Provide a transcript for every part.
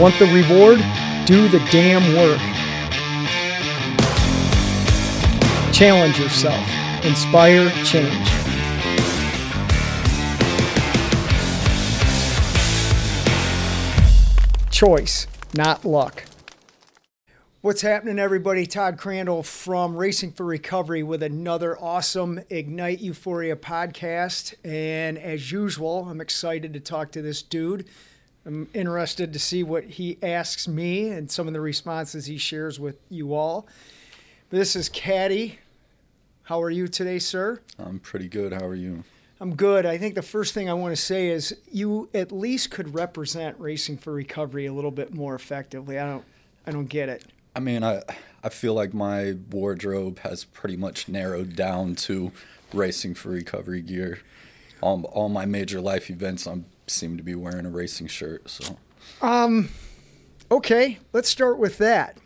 Want the reward? Do the damn work. Challenge yourself. Inspire change. Choice, not luck. What's happening, everybody? Todd Crandall from Racing for Recovery with another awesome Ignite Euphoria podcast. And as usual, I'm excited to talk to this dude. I'm interested to see what he asks me and some of the responses he shares with you all. This is Caddy. How are you today, sir? I'm pretty good. How are you? I'm good. I think the first thing I want to say is you at least could represent Racing for Recovery a little bit more effectively. I don't I don't get it. I mean, I I feel like my wardrobe has pretty much narrowed down to racing for recovery gear. All, all my major life events, I seem to be wearing a racing shirt. So, um, Okay, let's start with that.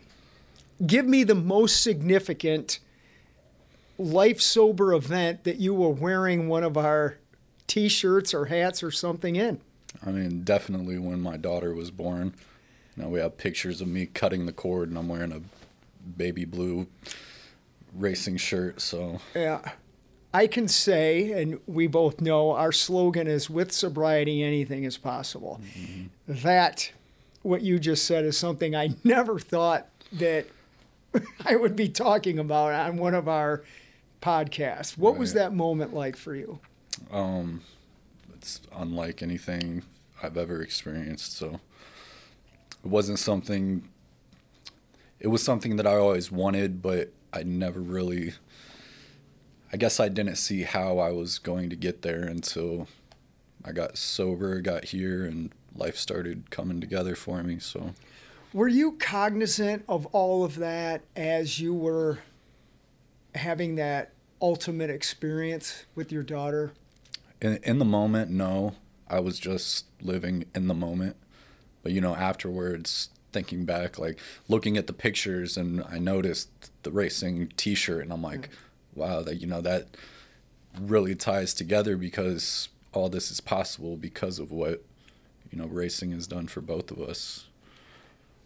Give me the most significant life sober event that you were wearing one of our t-shirts or hats or something in. I mean, definitely when my daughter was born, Now we have pictures of me cutting the cord, and I'm wearing a baby blue racing shirt. So, Yeah. I can say, and we both know, our slogan is with sobriety, anything is possible. That, what you just said, is something I never thought that I would be talking about on one of our podcasts. What was that moment like for you? um, it's unlike anything I've ever experienced. So it wasn't something. It was something that I always wanted, but I never really. I guess I didn't see how I was going to get there until I got sober, got here, and life started coming together for me. So Were you cognizant of all of that as you were having that ultimate experience with your daughter? in in the moment, no, I was just living in the moment. But you know, afterwards, thinking back, like looking at the pictures, and I noticed the racing T-shirt, and I'm like, wow, that you know that really ties together because all this is possible because of what you know racing has done for both of us.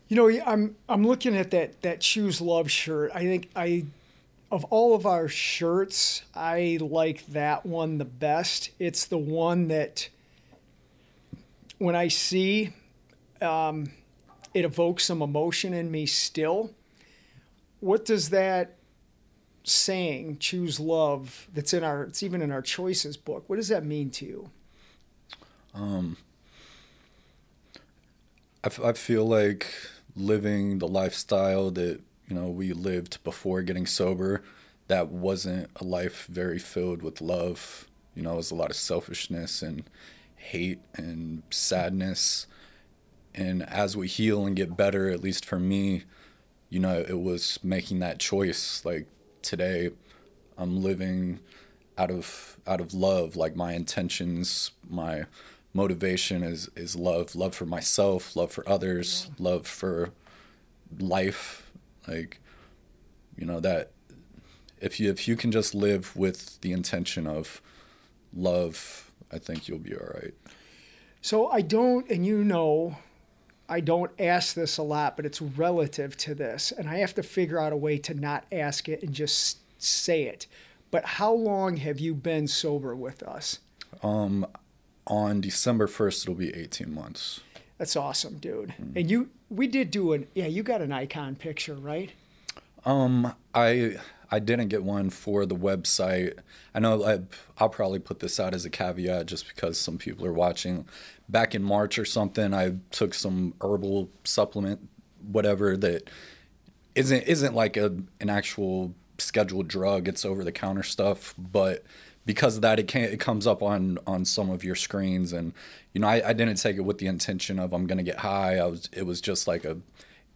You know, I'm I'm looking at that that choose love shirt. I think I of all of our shirts, I like that one the best. It's the one that when I see um, it evokes some emotion in me still. What does that saying choose love that's in our it's even in our choices book. What does that mean to you? Um I, f- I feel like living the lifestyle that you know we lived before getting sober that wasn't a life very filled with love you know it was a lot of selfishness and hate and sadness and as we heal and get better at least for me you know it was making that choice like today i'm living out of out of love. Like my intentions my motivation is is love. Love for myself love for others love for life. Like you know that if you if you can just live with the intention of love i think you'll be all right. So I don't, and you know, I don't ask this a lot, but it's relative to this. And I have to figure out a way to not ask it and just say it. But how long have you been sober with us? um on december 1st it'll be 18 months That's awesome, dude. And you, we did do an, yeah, you got an icon picture, right? Um, I I didn't get one for the website. I know I, I'll probably put this out as a caveat just because some people are watching. Back in March or something, I took some herbal supplement, whatever that isn't isn't like a an actual scheduled drug. It's over the counter stuff, but because of that, it can it comes up on on some of your screens, and you know I, I didn't take it with the intention of I'm gonna get high. I was it was just like a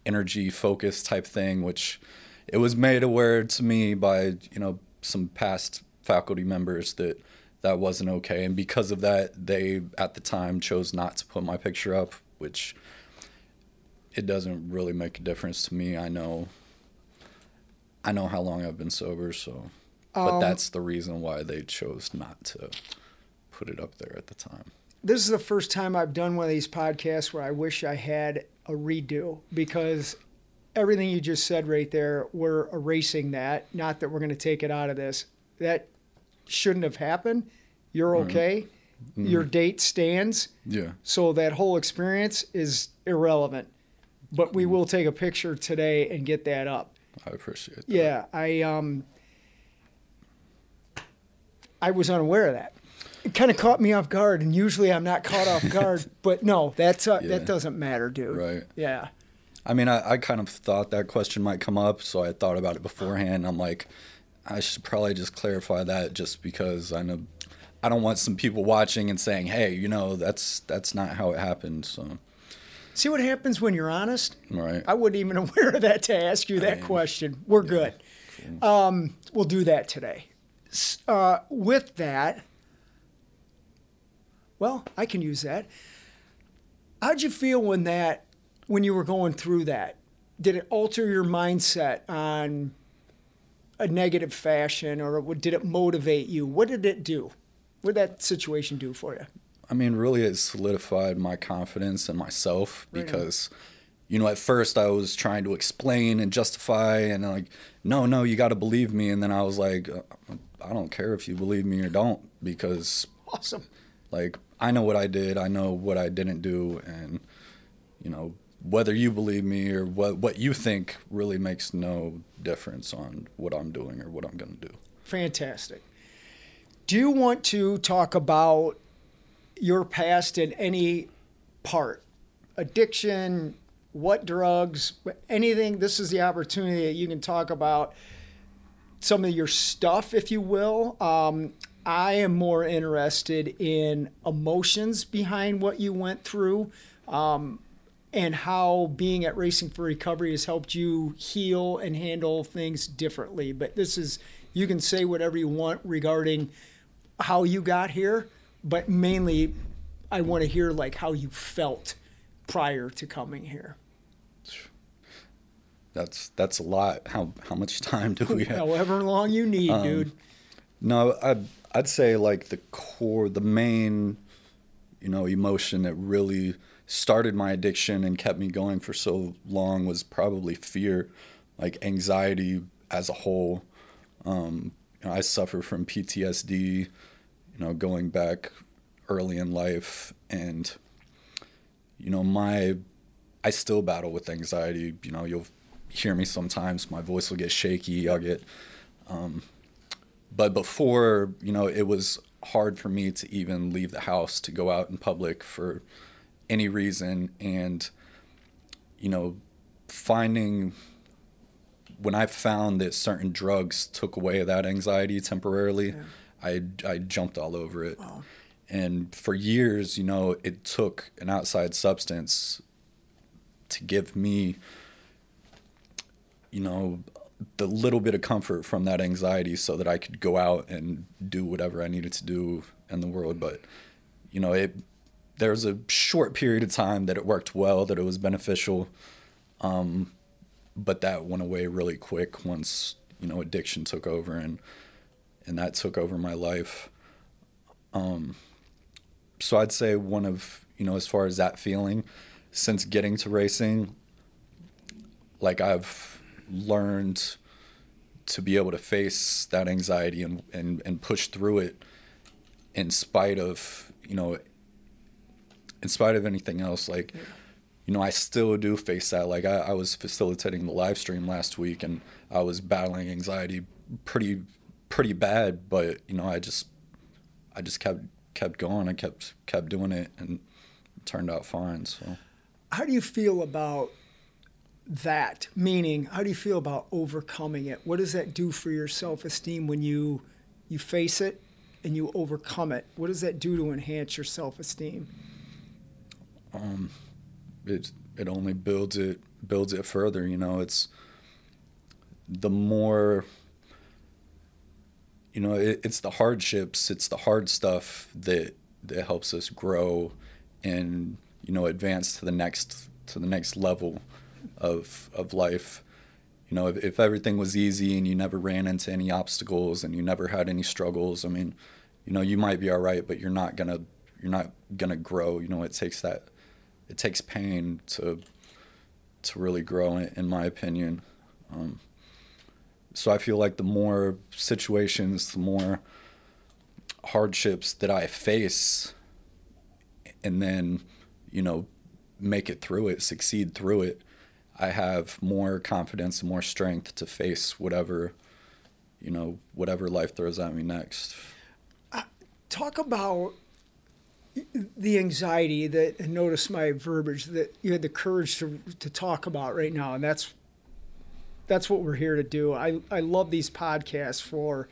energy focus type thing, which it was made aware to me by you know some past faculty members that that wasn't okay, and because of that, they at the time chose not to put my picture up, which it doesn't really make a difference to me. I know I know how long I've been sober, so but Um, that's the reason why they chose not to put it up there at the time. This is the first time I've done one of these podcasts where I wish I had a redo because everything you just said right there, we're erasing that. Not that we're going to take it out of this. That shouldn't have happened. You're okay. Mm-hmm. Your date stands. Yeah. So that whole experience is irrelevant. But we mm-hmm. will take a picture today and get that up. I appreciate that. Yeah, I um I was unaware of that. It kind of caught me off guard, and usually I'm not caught off guard. but no, that's uh, yeah. that doesn't matter, dude. Right. Yeah. I mean, I, I kind of thought that question might come up, so I thought about it beforehand. I'm like, I should probably just clarify that, just because I know I don't want some people watching and saying, "Hey, you know, that's that's not how it happened." So. See what happens when you're honest. Right. I wasn't even aware of that to ask you that I question. We're yeah, good. Cool. Um, we'll do that today. Uh, with that, well, I can use that. How'd you feel when that when you were going through that? Did it alter your mindset on a negative fashion or did it motivate you? What did it do? What did that situation do for you? I mean, really, it solidified my confidence in myself because, you know, at first I was trying to explain and justify and like, no, no, you got to believe me. And then I was like, uh, I don't care if you believe me or don't because, awesome. Like, I know what I did, I know what I didn't do, and, you know, whether you believe me or what what you think really makes no difference on what I'm doing or what I'm going to do. Fantastic. Do you want to talk about your past in any part? Addiction, what drugs, anything. This is the opportunity that you can talk about some of your stuff, if you will. Um, I am more interested in emotions behind what you went through. Um, and how being at Racing for Recovery has helped you heal and handle things differently. But this is, you can say whatever you want regarding how you got here, but mainly I want to hear like how you felt prior to coming here. That's that's a lot. How how much time do we have? However long you need, um, dude. No, I'd I'd say like the core, the main, you know, emotion that really started my addiction and kept me going for so long was probably fear, like anxiety as a whole. Um, you know, I suffer from PTSD, you know, going back early in life, and you know, my I still battle with anxiety. You know, you'll hear me sometimes. My voice will get shaky. I'll get, um, but before, you know, it was hard for me to even leave the house to go out in public for any reason and you know finding when I found that certain drugs took away that anxiety temporarily, yeah. I I jumped all over it. Oh. And for years, you know, it took an outside substance to give me you know the little bit of comfort from that anxiety so that I could go out and do whatever I needed to do in the world but you know it there was a short period of time that it worked well, that it was beneficial, um, but that went away really quick once you know addiction took over and and that took over my life. Um, so I'd say one of you know as far as that feeling, since getting to racing, like I've learned to be able to face that anxiety and, and, and push through it in spite of you know in spite of anything else, like, you know, I still do face that. Like, I, I was facilitating the live stream last week and I was battling anxiety pretty, pretty bad, but, you know, I just, I just kept, kept going. I kept, kept doing it and it turned out fine. So, how do you feel about that? Meaning, how do you feel about overcoming it? What does that do for your self esteem when you, you face it and you overcome it? What does that do to enhance your self esteem? Um, it it only builds it builds it further. You know, it's the more you know it, it's the hardships, it's the hard stuff that that helps us grow and you know advance to the next to the next level of of life. You know, if, if everything was easy and you never ran into any obstacles and you never had any struggles, I mean, you know, you might be all right, but you're not gonna you're not gonna grow. You know, it takes that it takes pain to to really grow, in, my opinion. Um, so I feel like the more situations, the more hardships that I face, and then, you know, make it through it, succeed through it, I have more confidence and more strength to face whatever, you know, whatever life throws at me next. Talk about the anxiety that, and notice my verbiage that you had the courage to, to talk about right now. And that's, that's what we're here to do. I, I love these podcasts for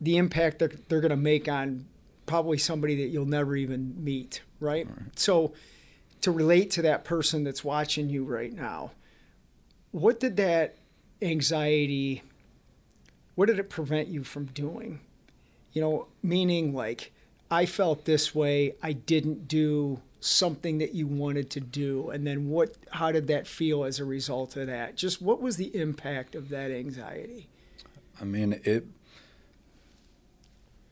the impact that they're going to make on probably somebody that you'll never even meet. Right? right. So, to relate to that person that's watching you right now, what did that anxiety, what did it prevent you from doing? You know, meaning like, I felt this way, I didn't do something that you wanted to do. And then what how did that feel as a result of that? Just what was the impact of that anxiety? I mean it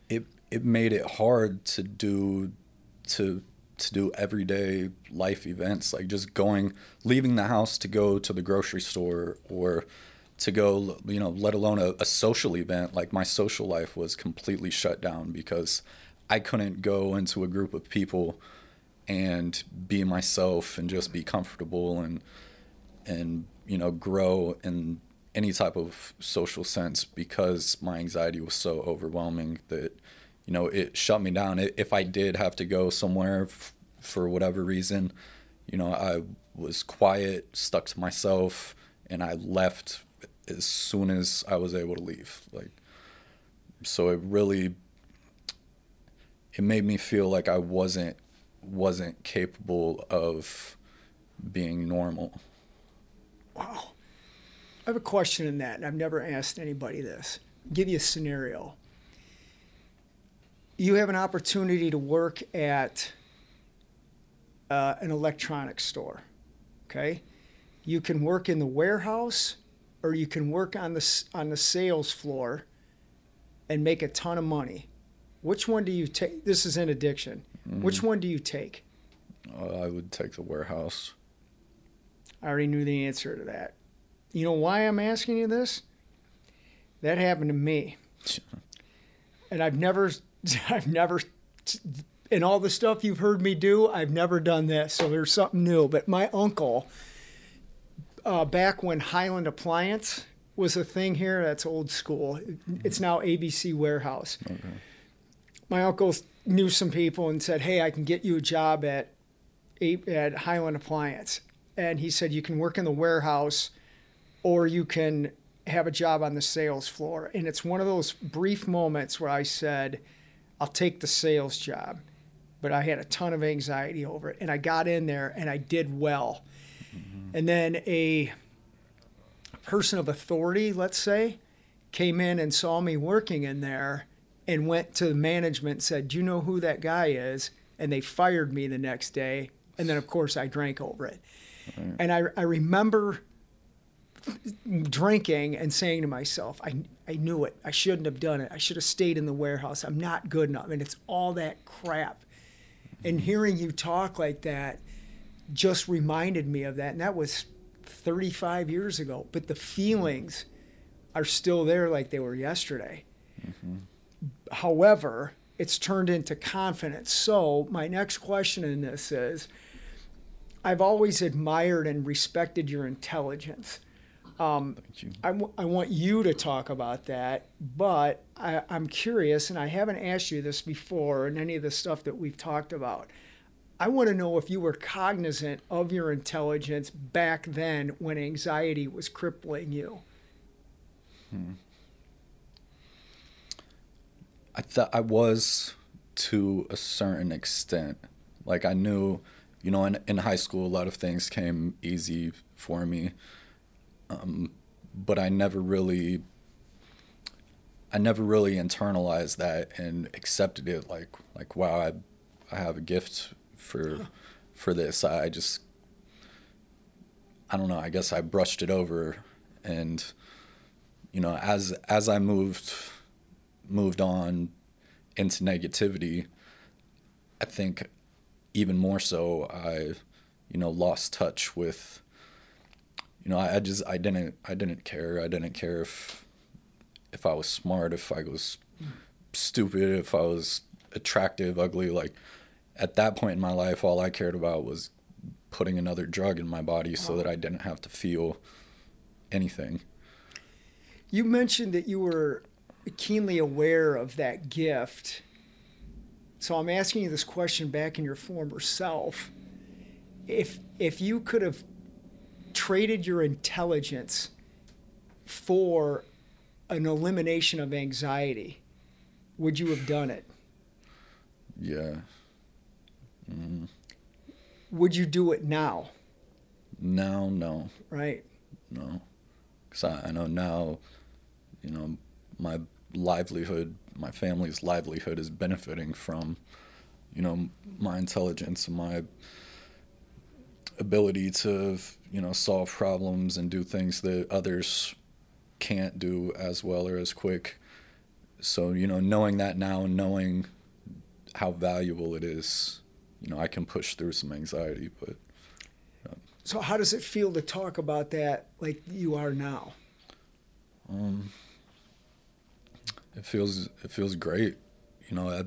it it made it hard to do to to do everyday life events like just going leaving the house to go to the grocery store or to go you know let alone a, a, social event. Like my social life was completely shut down because i couldn't go into a group of people and be myself and just be comfortable and and you know grow in any type of social sense because my anxiety was so overwhelming that you know, it shut me down. If I did have to go somewhere f- for whatever reason, you know, I was quiet, stuck to myself, and I left as soon as I was able to leave. Like, so it really, it made me feel like I wasn't wasn't capable of being normal. Wow. I have a question in that, and I've never asked anybody this. I'll give you a scenario you have an opportunity to work at uh, an electronics store. Okay, you can work in the warehouse, or you can work on the on the sales floor, and make a ton of money. Which one do you take? This is in addiction. Mm-hmm. Which one do you take? Uh, I would take the warehouse. I already knew the answer to that. You know why I'm asking you this? That happened to me. and I've never I've never, in all the stuff you've heard me do, I've never done this. So there's something new. But my uncle, uh, back when Highland Appliance was a thing here, that's old school. It's now ABC Warehouse. Okay. My uncle knew some people and said, "Hey, I can get you a job at at Highland Appliance." And he said, "You can work in the warehouse, or you can." have a job on the sales floor. And it's one of those brief moments where I said, I'll take the sales job. But I had a ton of anxiety over it. And I got in there and I did well. Mm-hmm. And then a person of authority, let's say, came in and saw me working in there and went to the management and said, Do you know who that guy is? And they fired me the next day. And then, of course, I drank over it. Right. And I, I remember drinking and saying to myself, I, I knew it. I shouldn't have done it. I should have stayed in the warehouse. I'm not good enough. And it's all that crap. And hearing you talk like that just reminded me of that. And that was 35 years ago. But the feelings are still there like they were yesterday. Mm-hmm. However, it's turned into confidence. So, my next question in this is I've always admired and respected your intelligence. Um, Thank you. I, w- I want you to talk about that, but I, I'm curious, and I haven't asked you this before in any of the stuff that we've talked about. I want to know if you were cognizant of your intelligence back then when anxiety was crippling you. Hmm. I thought I was to a certain extent. Like I knew, you know, in, in high school, a lot of things came easy for me. Um, but I never really, I never really internalized that and accepted it. Like, like wow, I, I have a gift for, for this. I just, I don't know. I guess I brushed it over, and, you know, as as I moved, moved on into negativity, I think even more so I, you know, lost touch with you know, I, I just I didn't I didn't care. I didn't care if if I was smart, if I was stupid, if I was attractive, ugly. Like at that point in my life, all I cared about was putting another drug in my body so that I didn't have to feel anything. You mentioned that you were keenly aware of that gift. So I'm asking you this question back in your former self. If if you could have traded your intelligence for an elimination of anxiety, would you have done it? Yeah. Mm. Would you do it now? Now, no, Right. no. Because I, I know now, you know, my livelihood, my family's livelihood is benefiting from, you know, my intelligence and my ability to, you know, solve problems and do things that others can't do as well or as quick. So, you know, knowing that now and knowing how valuable it is, you know, I can push through some anxiety, but So how does it feel to talk about that like you are now? Um, it feels it feels great. You know, I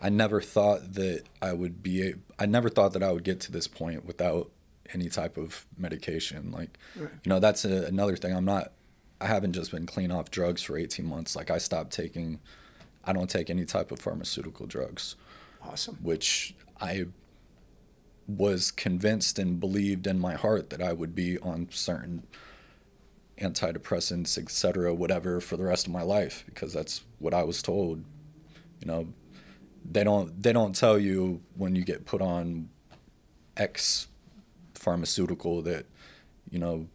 I never thought that I would be. I never thought that I would get to this point without any type of medication. Like, Right. you know, that's a, another thing. I'm not. I haven't just been clean off drugs for 18 months. Like, I stopped taking. I don't take any type of pharmaceutical drugs, Awesome. which I was convinced and believed in my heart that I would be on certain antidepressants, etc., whatever, for the rest of my life because that's what I was told. You know, they don't they don't tell you when you get put on X pharmaceutical that you know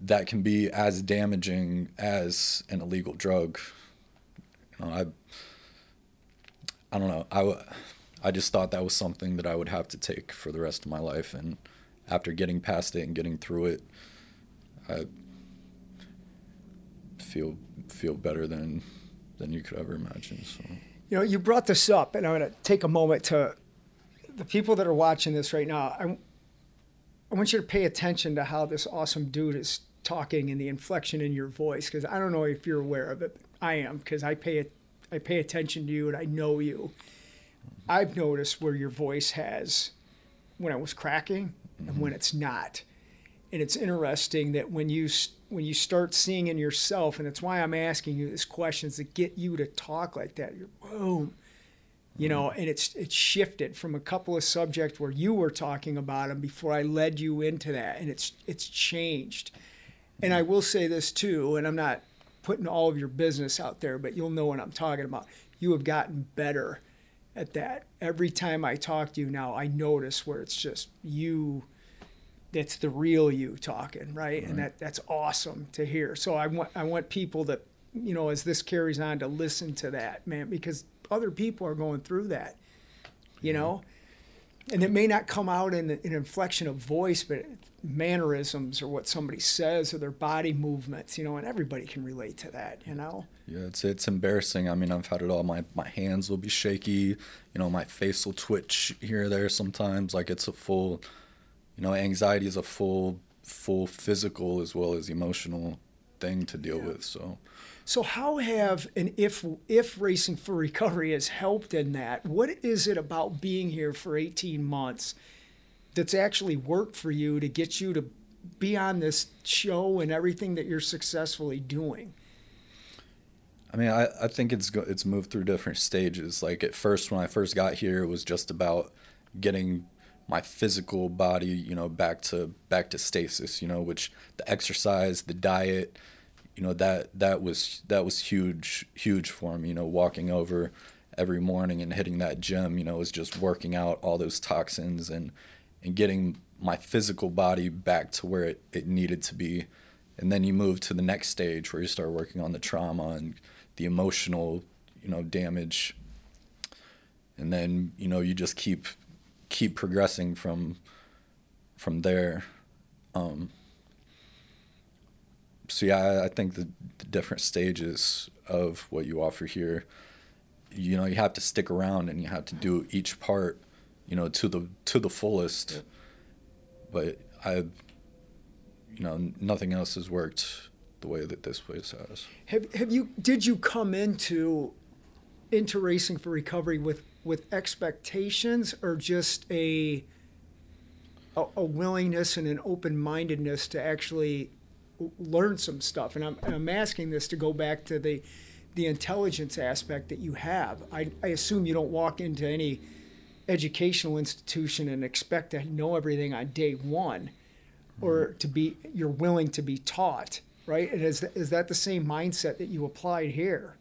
that can be as damaging as an illegal drug. You know, I I don't know. I I just thought that was something that I would have to take for the rest of my life and after getting past it and getting through it I feel feel better than than you could ever imagine. So You know, you brought this up, and I'm going to take a moment to the people that are watching this right now. I, I want you to pay attention to how this awesome dude is talking and the inflection in your voice, because I don't know if you're aware of it. I am, because I pay it, I pay attention to you and I know you. I've noticed where your voice has when I was cracking and when mm-hmm. it's not. And it's interesting that when you s- when you start seeing in yourself, and that's why I'm asking you these questions to get you to talk like that. You're boom, you know, and it's it's shifted from a couple of subjects where you were talking about them before I led you into that, and it's it's changed. And I will say this too, and I'm not putting all of your business out there, but you'll know what I'm talking about. You have gotten better at that. Every time I talk to you now, I notice where it's just you that's the real you talking, right? And that that's awesome to hear. So I want I want people that you know as this carries on to listen to that, man, because other people are going through that, you know, and it may not come out in an inflection of voice, but mannerisms or what somebody says or their body movements, you know, and everybody can relate to that, you know. yeah, it's it's embarrassing. I mean, I've had it all. My my hands will be shaky. You know, my face will twitch here or there sometimes. Like it's a full, you know, anxiety is a full full physical as well as emotional thing to deal Yeah. with. So So how have and if if racing for recovery has helped in that? What is it about being here for 18 months that's actually worked for you to get you to be on this show and everything that you're successfully doing? I mean, I, I think it's it's moved through different stages. Like at first, when I first got here, it was just about getting my physical body, you know, back to back to stasis. You know, which the exercise, the diet, you know, that that was that was huge, huge for me. You know, walking over every morning and hitting that gym, you know, was just working out all those toxins and and getting my physical body back to where it, it needed to be. And then you move to the next stage where you start working on the trauma and the emotional, you know, damage. And then, you know, you just keep keep progressing from from there. Um, so yeah, I, I think the, the different stages of what you offer here, you know, you have to stick around and you have to do each part, you know, to the to the fullest. Yep. But I, you you know, nothing else has worked the way that this place has. Have have you did you come into into racing for recovery with with expectations or just a a, a willingness and an open mindedness to actually learn some stuff? And I'm and I'm asking this to go back to the the intelligence aspect that you have. I, I assume you don't walk into any educational institution and expect to know everything on day one or mm-hmm. to be you're willing to be taught right and is, is that the same mindset that you applied here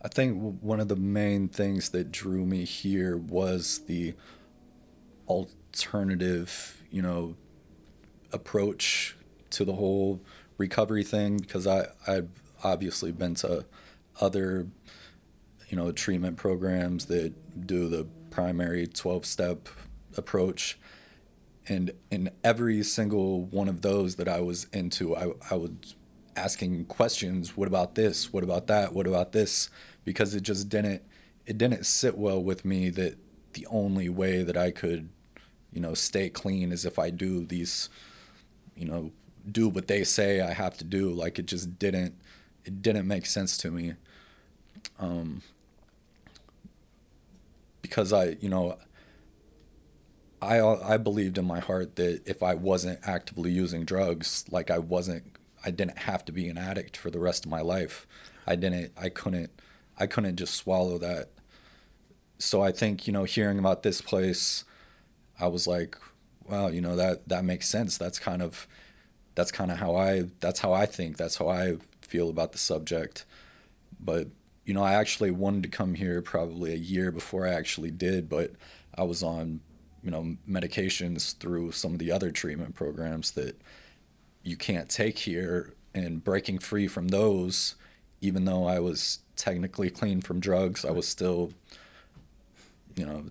I think one of the main things that drew me here was the alternative, you know, approach to the whole recovery thing because I I've obviously been to other you know treatment programs that do the primary 12 step approach. And in every single one of those that I was into I I was asking questions what about this? What about that? What about this? Because it just didn't it didn't sit well with me that the only way that I could you know stay clean is if I do these you know do what they say I have to do. Like it just didn't it didn't make sense to me. Um because I you know I I believed in my heart that if I wasn't actively using drugs like I wasn't I didn't have to be an addict for the rest of my life. I didn't I couldn't I couldn't just swallow that. So I think you know hearing about this place I was like wow you know that that makes sense. That's kind of that's kind of how I that's how I think. That's how I feel about the subject. But you know I actually wanted to come here probably a year before I actually did but I was on you know medications through some of the other treatment programs that you can't take here and breaking free from those even though I was technically clean from drugs I was still you know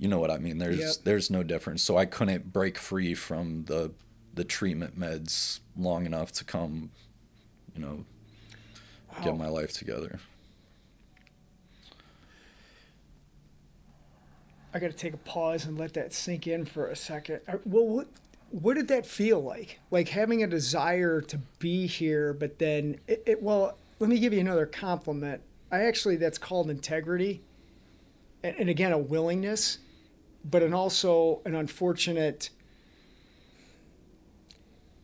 you know what I mean. There's yep. there's no difference. So I couldn't break free from the the treatment meds long enough to come, you know, wow. get my life together. I got to take a pause and let that sink in for a second. Uh, well, what what did that feel like? Like having a desire to be here, but then it, it well, let me give you another compliment. I actually that's called integrity, and, and again a willingness but and also an unfortunate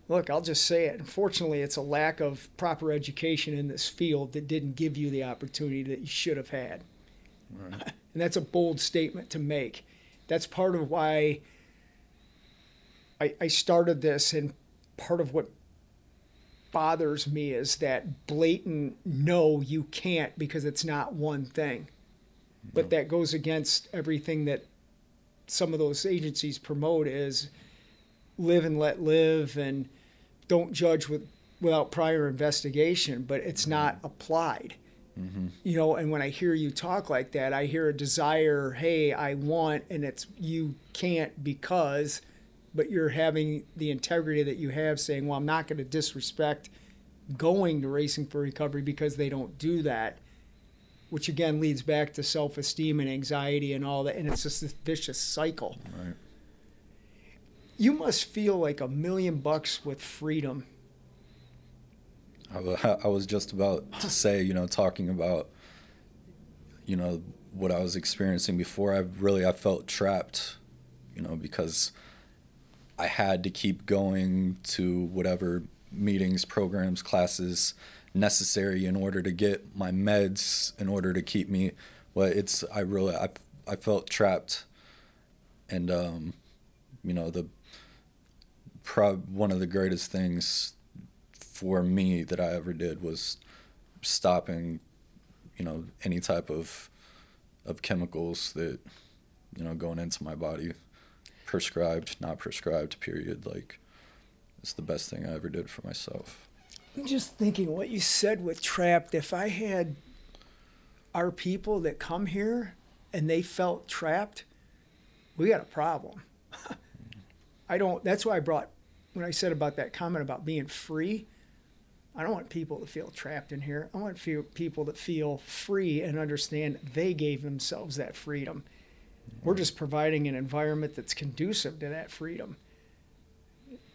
look i'll just say it unfortunately it's a lack of proper education in this field that didn't give you the opportunity that you should have had right. and that's a bold statement to make that's part of why I, I started this and part of what bothers me is that blatant no you can't because it's not one thing but that goes against everything that some of those agencies promote is live and let live and don't judge with without prior investigation, but it's mm-hmm. not applied. Mm-hmm. You know, and when I hear you talk like that, I hear a desire, hey, I want, and it's you can't because, but you're having the integrity that you have saying, well, I'm not going to disrespect going to Racing for Recovery because they don't do that which again leads back to self esteem and anxiety and all that. And it's just this vicious cycle. Right. You must feel like a million bucks with freedom. I was just about to say, you know, talking about, you know, what I was experiencing before. I really I felt trapped, you know, because I had to keep going to whatever meetings, programs, classes necessary in order to get my meds in order to keep me well it's i really i, I felt trapped. And um, you know the pro- one of the greatest things for me that i ever did was stopping you know any type of of chemicals that you know going into my body prescribed not prescribed period like it's the best thing i ever did for myself I'm just thinking what you said with trapped. If I had our people that come here and they felt trapped, we got a problem. I don't. That's why I brought when I said about that comment about being free. I don't want people to feel trapped in here. I want people to feel free and understand they gave themselves that freedom. We're just providing an environment that's conducive to that freedom.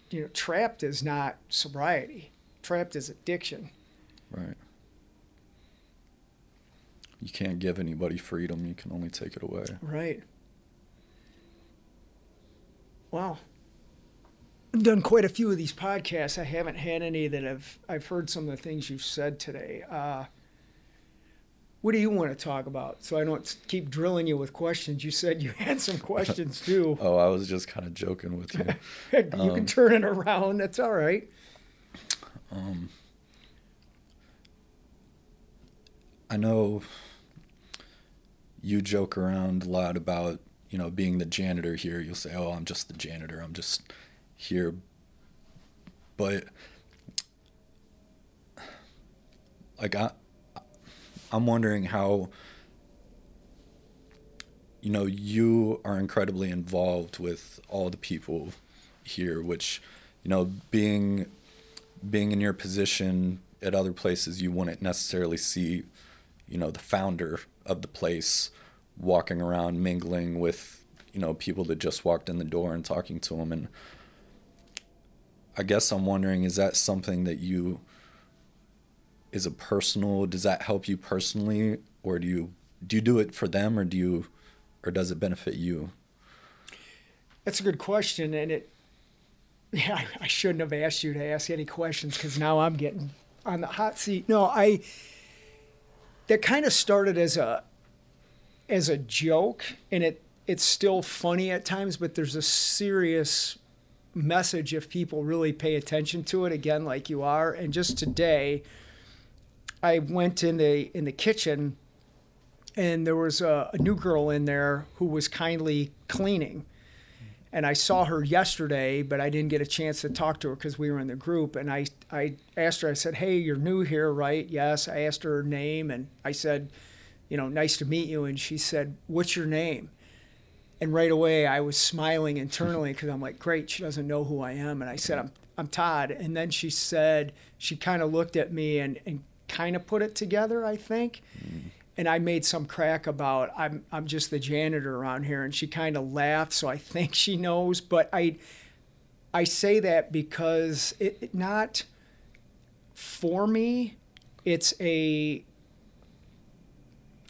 you know, trapped is not sobriety. Trapped is addiction. Right. You can't give anybody freedom, you can only take it away. Right. Wow. I've done quite a few of these podcasts. I haven't had any that have I've heard some of the things you've said today. Uh, what do you want to talk about? So I don't keep drilling you with questions. You said you had some questions too. Oh, I was just kind of joking with you. you um, can turn it around. That's all right. Um, I know you joke around a lot about you know being the janitor here. You'll say, "Oh, I'm just the janitor. I'm just here," but like I, I'm wondering how you know you are incredibly involved with all the people here, which you know being being in your position at other places you wouldn't necessarily see you know the founder of the place walking around mingling with you know people that just walked in the door and talking to them and i guess i'm wondering is that something that you is a personal does that help you personally or do you do you do it for them or do you or does it benefit you? That's a good question and it yeah i shouldn't have asked you to ask any questions because now i'm getting on the hot seat. No i that kind of started as a as a joke and it it's still funny at times but there's a serious message if people really pay attention to it again like you are and just today i went in the in the kitchen and there was a, a new girl in there who was kindly cleaning and I saw her yesterday, but I didn't get a chance to talk to her because we were in the group. And I, I asked her, I said, Hey, you're new here, right? Yes. I asked her her name and I said, You know, nice to meet you. And she said, What's your name? And right away I was smiling internally because I'm like, Great, she doesn't know who I am. And I said, I'm, I'm Todd. And then she said, She kind of looked at me and, and kind of put it together, I think. Mm and I made some crack about I'm I'm just the janitor around here, and she kind of laughed, so I think she knows. But I I say that because it, it not for me. It's a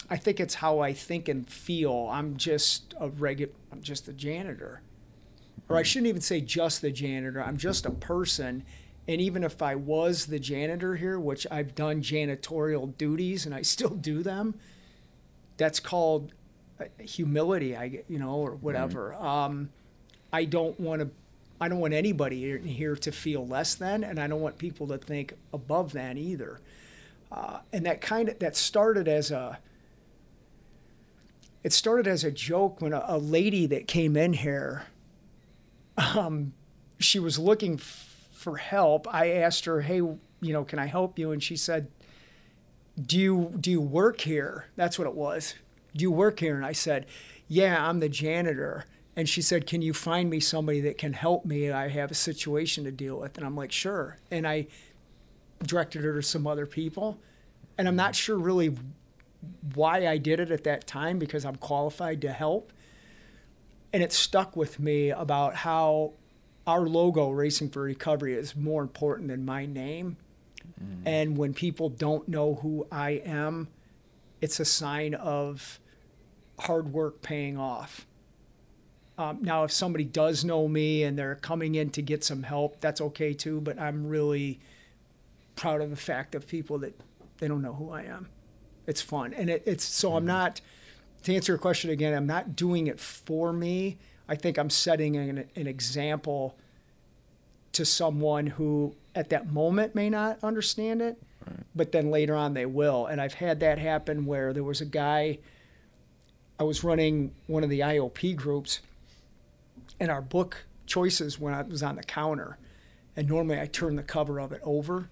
I think it's how I think and feel. I'm just a regular. I'm just a janitor, or I shouldn't even say just the janitor. I'm just a person, and even if I was the janitor here, which I've done janitorial duties and I still do them, that's called uh, humility, I you know, or whatever. Um, I don't want to. I don't want anybody in here to feel less than, and I don't want people to think above than either. Uh, and that kind of that started as a. It started as a joke when a, a lady that came in here. Um, she was looking for help, I asked her, "Hey, you know, can I help you?" And she said, "Do you do you work here?" That's what it was. "Do you work here?" And I said, "Yeah, I'm the janitor." And she said, "Can you find me somebody that can help me? I have a situation to deal with." And I'm like, "Sure." And I directed her to some other people. And I'm not sure really why I did it at that time because I'm qualified to help. And it stuck with me about how our logo, Racing for Recovery, is more important than my name. Mm. And when people don't know who I am, it's a sign of hard work paying off. Um, now, if somebody does know me and they're coming in to get some help, that's okay too. But I'm really proud of the fact of people that they don't know who I am. It's fun, and it, it's so mm. I'm mm-hmm. not. To answer your question again, I'm not doing it for me. I think I'm setting an, an example to someone who at that moment may not understand it, right. but then later on they will. And I've had that happen where there was a guy, I was running one of the IOP groups, and our book choices when I was on the counter. And normally I turn the cover of it over,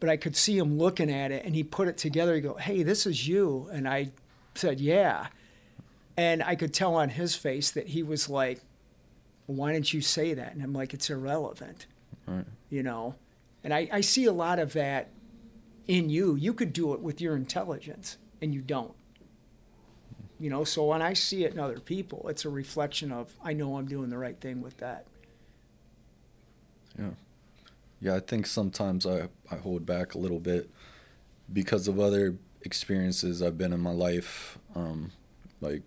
but I could see him looking at it and he put it together. He go, Hey, this is you. And I said, Yeah. And I could tell on his face that he was like, why didn't you say that? And I'm like, it's irrelevant. Right. You know? And I, I see a lot of that in you. You could do it with your intelligence, and you don't. You know, so when I see it in other people, it's a reflection of I know I'm doing the right thing with that. Yeah. Yeah, I think sometimes I, I hold back a little bit because of other experiences I've been in my life. Um, like,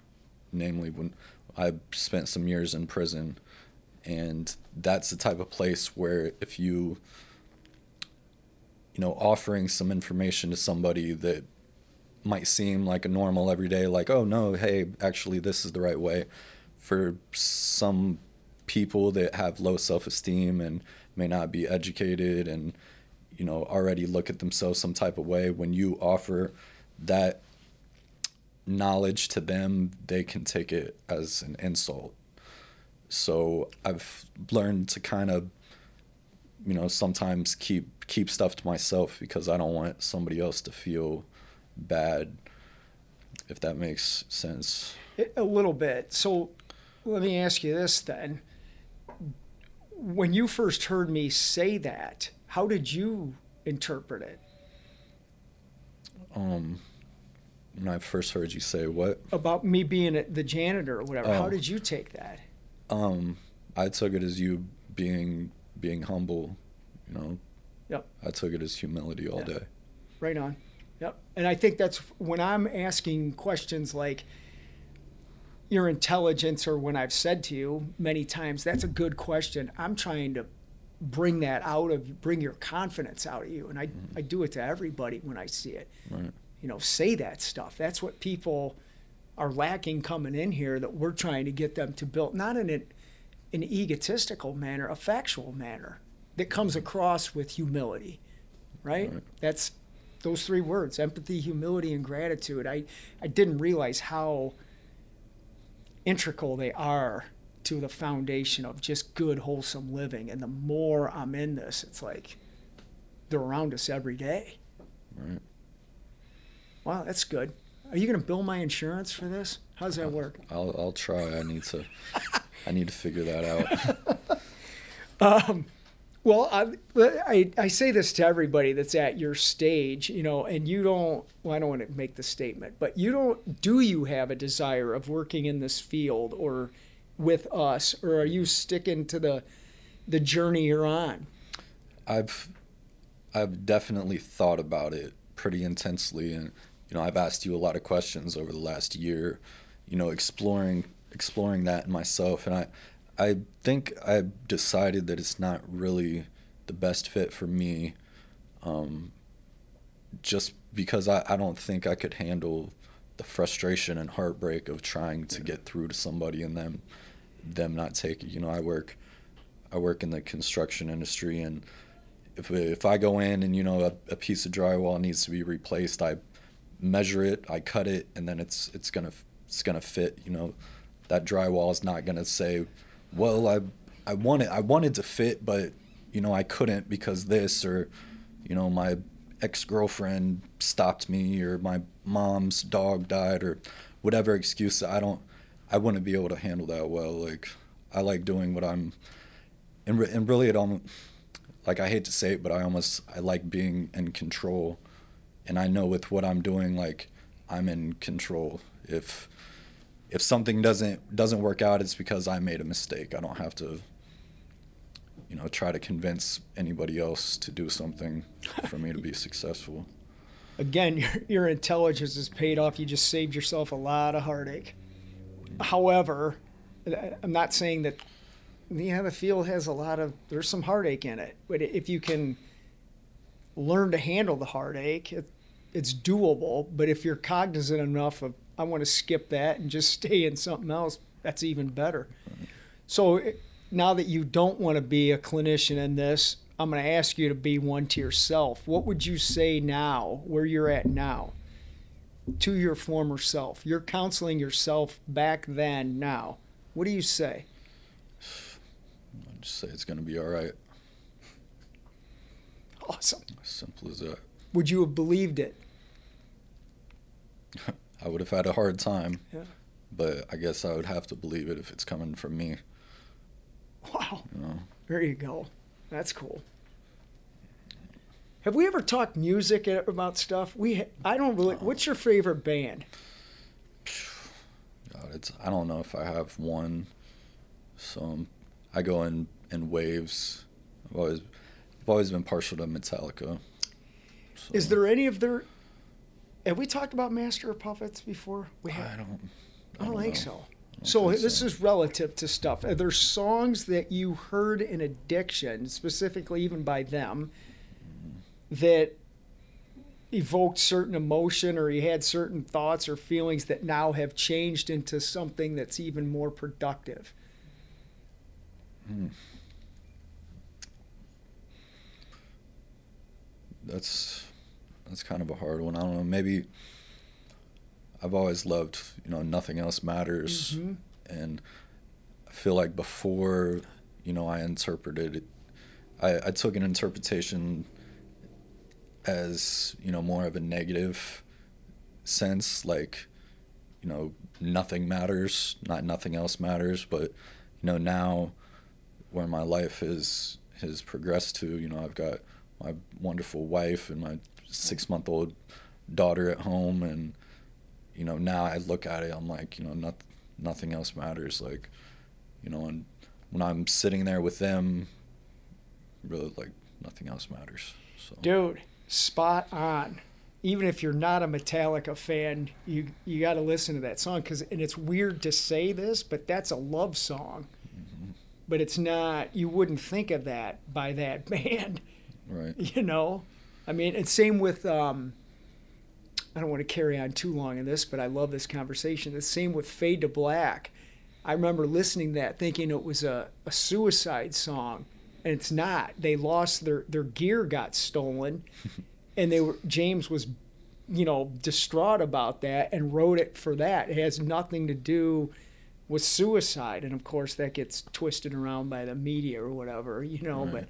namely, when I spent some years in prison. And that's the type of place where if you, you know, offering some information to somebody that might seem like a normal everyday, like, oh no, hey, actually, this is the right way. For some people that have low self esteem and may not be educated and you know already look at themselves some type of way when you offer that knowledge to them they can take it as an insult. So i've learned to kind of you know sometimes keep keep stuff to myself because i don't want somebody else to feel bad if that makes sense. A little bit. So let me ask you this then. When you first heard me say that, how did you interpret it? Um, when I first heard you say what about me being the janitor or whatever, oh. how did you take that? Um, I took it as you being being humble, you know. Yep. I took it as humility all day. Right on. Yep. And I think that's when I'm asking questions like, your intelligence or when I've said to you many times, that's a good question. I'm trying to bring that out of you, bring your confidence out of you. And I, mm-hmm. I do it to everybody when I see it. Right. You know, say that stuff. That's what people are lacking coming in here that we're trying to get them to build, not in an, an egotistical manner, a factual manner that comes across with humility, right? right? That's those three words empathy, humility, and gratitude. I, I didn't realize how integral they are to the foundation of just good, wholesome living. And the more I'm in this, it's like they're around us every day. Right. Wow, that's good. Are you going to bill my insurance for this? How does that work? I'll I'll try. I need to I need to figure that out. um, well, I, I, I say this to everybody that's at your stage, you know, and you don't, well, I don't want to make the statement, but you don't, do you have a desire of working in this field or with us, or are you sticking to the, the journey you're on? I've, I've definitely thought about it pretty intensely. And, you know, I've asked you a lot of questions over the last year, you know, exploring, exploring that in myself. And I, I think I've decided that it's not really the best fit for me. Um, just because I, I don't think I could handle the frustration and heartbreak of trying to get through to somebody and them them not taking you know I work I work in the construction industry and if if I go in and you know a, a piece of drywall needs to be replaced I measure it I cut it and then it's it's gonna it's gonna fit you know that drywall is not gonna say well, I I wanted I wanted to fit, but you know I couldn't because this or you know my ex girlfriend stopped me or my mom's dog died or whatever excuse. I don't I wouldn't be able to handle that well. Like I like doing what I'm, and re- and really it almost like I hate to say it, but I almost I like being in control, and I know with what I'm doing, like I'm in control. If if something doesn't doesn't work out, it's because I made a mistake. I don't have to, you know, try to convince anybody else to do something for me to be successful. Again, your your intelligence is paid off. You just saved yourself a lot of heartache. However, I'm not saying that. Yeah, the field has a lot of. There's some heartache in it, but if you can learn to handle the heartache, it, it's doable. But if you're cognizant enough of I want to skip that and just stay in something else, that's even better. So eh, now that you don't want to be a clinician in this, I'm going to ask you to be one to yourself. What would you say now, where you're at now, to your former self? You're counseling yourself back then, now. What do you say? I just say it's going to be all right. Awesome. Simple as that. Would you have believed it? I would have had a hard time. Yeah. But I guess I would have to believe it if it's coming from me. Wow. You know? There you go. That's cool. Have we ever talked music about stuff? We I don't really. What's your favorite band? God, it's I don't know if I have one. So I go in in waves. I've always, I've always been partial to Metallica. So, Is there any of their? Have we talked about Master of Puppets before? We have. I don't. I don't, think know. so. don't So think this so. is relative to stuff. Are there songs that you heard in Addiction, specifically even by them, that evoked certain emotion or you had certain thoughts or feelings that now have changed into something that's even more productive? Hmm. That's that's kind of a hard one. I don't know. Maybe I've always loved, you know, nothing else matters, Mhm. and I feel like before, you know, I interpreted it. I, I took an interpretation as you know more of a negative sense, like you know nothing matters, not nothing else matters. But you know now, where my life is has progressed to, you know, I've got my wonderful wife and my six month old daughter at home, and you know now I look at it, I'm like, you know, not, nothing else matters. Like, you know, and when I'm sitting there with them, really like nothing else matters. So Dude, spot on. Even if you're not a Metallica fan, you you got to listen to that song because and it's weird to say this, but that's a love song. Mm-hmm. But it's not. You wouldn't think of that by that band, right, you know. I mean, and same with. Um, I don't want to carry on too long in this, but I love this conversation. The same with Fade to Black. I remember listening to that thinking it was a, a suicide song, and it's not. They lost their their gear got stolen, and they were James was, you know, distraught about that and wrote it for that. It has nothing to do with suicide, and of course that gets twisted around by the media or whatever, you know. Right. But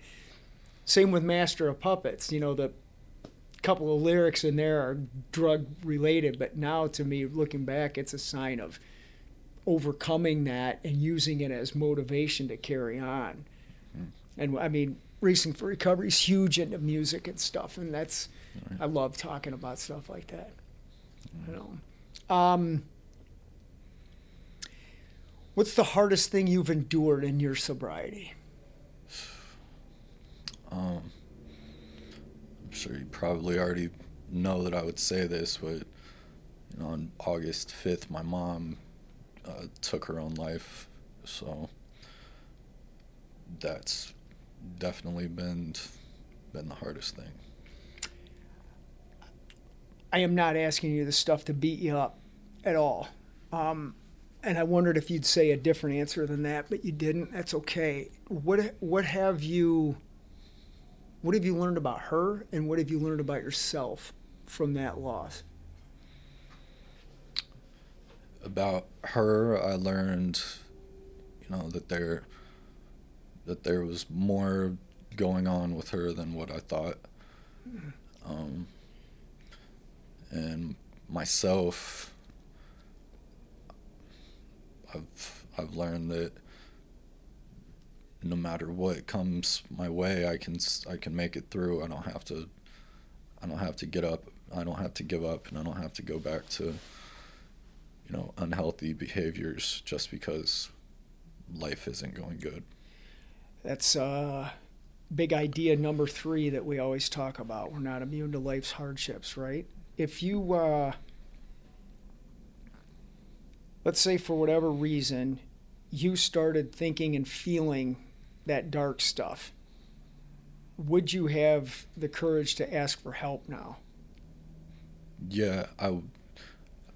same with Master of Puppets. You know the couple of lyrics in there are drug related, but now to me, looking back, it's a sign of overcoming that and using it as motivation to carry on. And I mean, Racing for Recovery is huge into music and stuff, and that's I love talking about stuff like that. You know, um, what's the hardest thing you've endured in your sobriety? um, sure you probably already know that I would say this, but you know, on August 5th, my mom uh, took her own life, so that's definitely been been the hardest thing. I am not asking you the stuff to beat you up at all. Um, and I wondered if you'd say a different answer than that, but you didn't. That's okay. What what have you what have you learned about her and what have you learned about yourself from that loss? about her i learned you know that there that there was more going on with her than what i thought um, and myself i've i've learned that no matter what comes my way i can i can make it through i don't have to i don't have to get up i don't have to give up and i don't have to go back to you know, unhealthy behaviors just because life isn't going good. That's uh big idea number 3 that we always talk about. We're not immune to life's hardships, right? If you uh let's say for whatever reason you started thinking and feeling that dark stuff, would you have the courage to ask for help now? Yeah, I, w-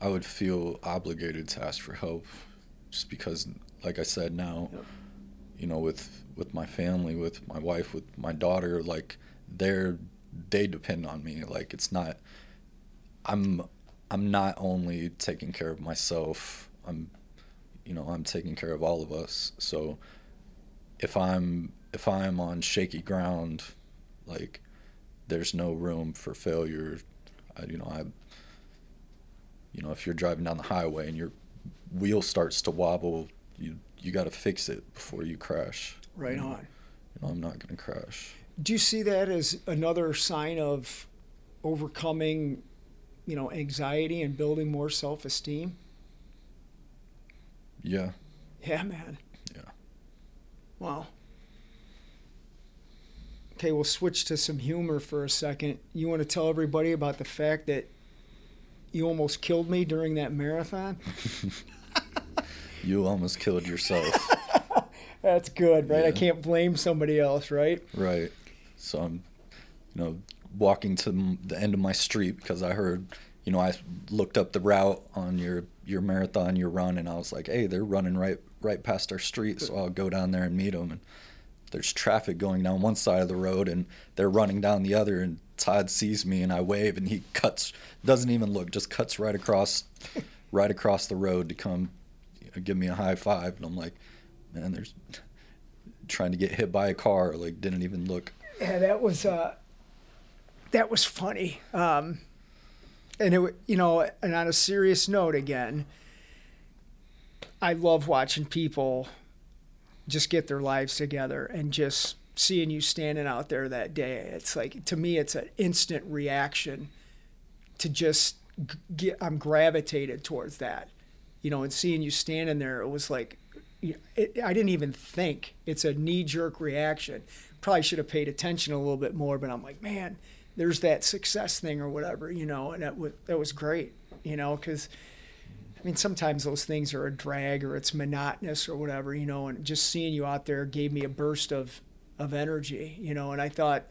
I would feel obligated to ask for help just because, like I said, now, Yep. you know, with, with my family, with my wife, with my daughter, like they're, they depend on me. Like it's not, I'm, I'm not only taking care of myself, I'm, you know, I'm taking care of all of us. So if I'm, if I'm on shaky ground, like there's no room for failure. I, you know, I, you know, if you're driving down the highway and your wheel starts to wobble, you you got to fix it before you crash. Right you know? on. You know, I'm not going to crash. Do you see that as another sign of overcoming, you know, anxiety and building more self-esteem? Yeah. Yeah, man. Wow. Okay, we'll switch to some humor for a second. You want to tell everybody about the fact that you almost killed me during that marathon? you almost killed yourself. That's good, right? Yeah. I can't blame somebody else, right? Right. So I'm, you know, walking to the end of my street because I heard, you know, I looked up the route on your your marathon, your run, and I was like, hey, they're running right right past our street, so I'll go down there and meet them. And there's traffic going down one side of the road, and they're running down the other. And Todd sees me, and I wave, and he cuts, doesn't even look, just cuts right across, right across the road to come, you know, give me a high five. And I'm like, man, there's trying to get hit by a car, like didn't even look. Yeah, that was uh, that was funny. Um, and it, you know, and on a serious note, again, I love watching people just get their lives together and just seeing you standing out there that day. It's like to me, it's an instant reaction to just get. I'm gravitated towards that, you know, and seeing you standing there, it was like it, I didn't even think. It's a knee jerk reaction. Probably should have paid attention a little bit more, but I'm like, man, there's that success thing or whatever, you know, and that was that was great, you know, because I mean sometimes those things are a drag or it's monotonous or whatever, you know, and just seeing you out there gave me a burst of of energy, you know, and I thought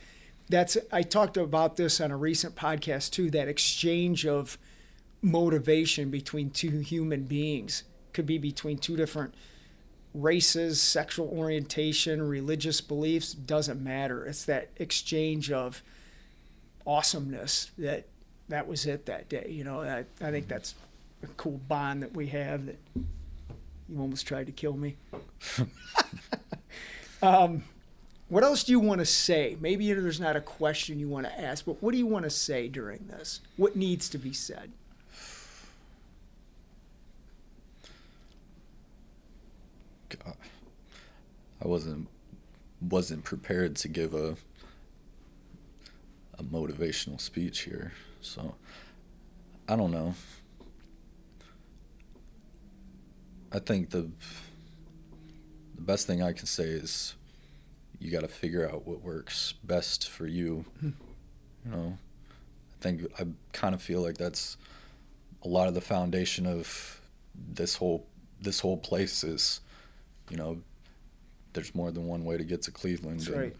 that's I talked about this on a recent podcast too, that exchange of motivation between two human beings could be between two different races, sexual orientation, religious beliefs, doesn't matter. It's that exchange of awesomeness that that was it that day. You know, I, I think that's a cool bond that we have that you almost tried to kill me. um, what else do you want to say? Maybe there's not a question you want to ask, but what do you want to say during this? What needs to be said? God, I wasn't wasn't prepared to give a a motivational speech here, so I don't know. I think the the best thing I can say is you got to figure out what works best for you. Hmm. You know, I think I kind of feel like that's a lot of the foundation of this whole this whole place is, you know, there's more than one way to get to Cleveland. That's and, right.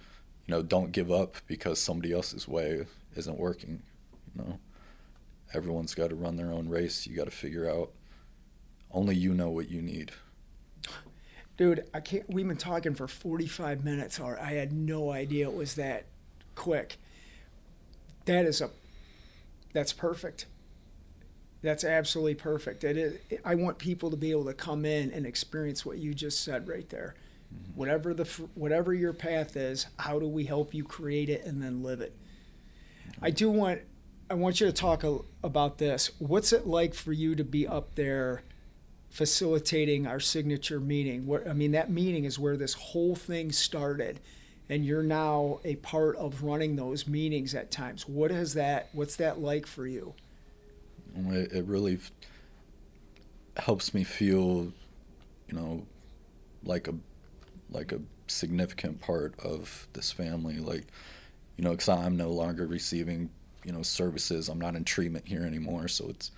You know, don't give up because somebody else's way isn't working. You know, everyone's got to run their own race. You got to figure out. Only you know what you need. Dude, I can't. We've been talking for 45 minutes, or I had no idea it was that quick. That is a. That's perfect. That's absolutely perfect. It is. I want people to be able to come in and experience what you just said right there. Mm-hmm. Whatever the whatever your path is, how do we help you create it and then live it? I do want. I want you to talk a, about this. What's it like for you to be up there? Facilitating our signature meeting. What I mean, that meeting is where this whole thing started, and you're now a part of running those meetings at times. What is that? What's that like for you? It, it really f- helps me feel, you know, like a like a significant part of this family. Like, you know, because I'm no longer receiving, you know, services. I'm not in treatment here anymore, so it's,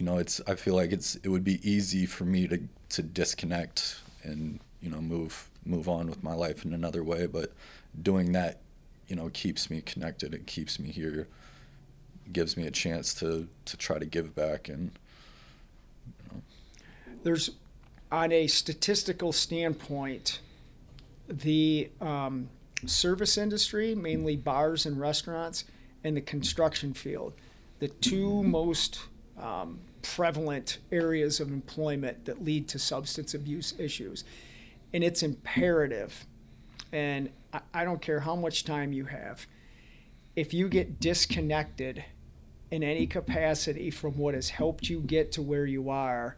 you know, it's. I feel like it's. It would be easy for me to to disconnect and you know move move on with my life in another way, but doing that, you know, keeps me connected. It keeps me here gives me a chance to to try to give back and There's, on a statistical standpoint, the um, service industry, mainly bars and restaurants, and the construction field, the two most um, prevalent areas of employment that lead to substance abuse issues. And it's imperative, and I, I don't care how much time you have, if you get disconnected in any capacity from what has helped you get to where you are,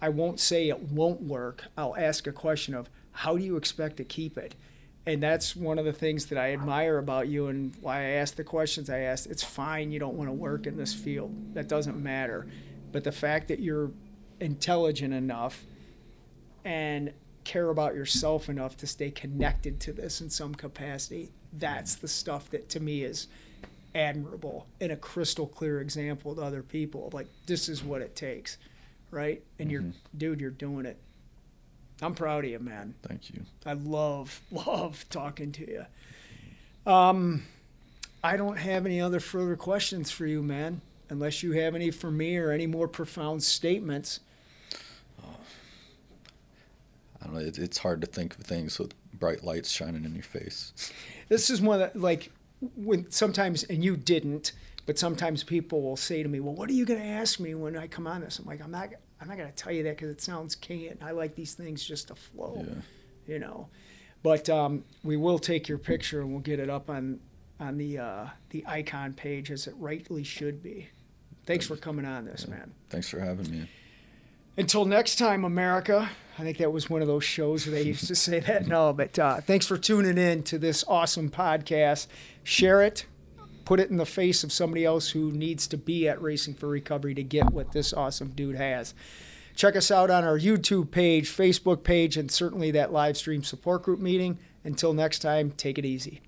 I won't say it won't work. I'll ask a question of how do you expect to keep it? And that's one of the things that I admire about you and why I asked the questions I asked. It's fine you don't want to work in this field. That doesn't matter. But the fact that you're intelligent enough and care about yourself enough to stay connected to this in some capacity. That's the stuff that to me is admirable and a crystal clear example to other people. Like this is what it takes, right? And you're, dude, you're doing it. I'm proud of you, man. Thank you. I love love talking to you. Um, I don't have any other further questions for you, man. Unless you have any for me or any more profound statements. I don't know. It, it's hard to think of things with bright lights shining in your face. This is one that like when sometimes and you didn't, but sometimes people will say to me, "Well, what are you going to ask me when I come on this?" I'm like, "I'm not. I'm not going to tell you that because it sounds canned. I like these things just to flow, Yeah. you know." But um, we will take your picture and we'll get it up on on the uh, the icon page as it rightly should be. Thanks for coming on this, man. Thanks for having me. Until next time, America. I think that was one of those shows where they used to say that. No, but uh, thanks for tuning in to this awesome podcast. Share it, put it in the face of somebody else who needs to be at Racing for Recovery to get what this awesome dude has. Check us out on our YouTube page, Facebook page, and certainly that live stream support group meeting. Until next time, take it easy.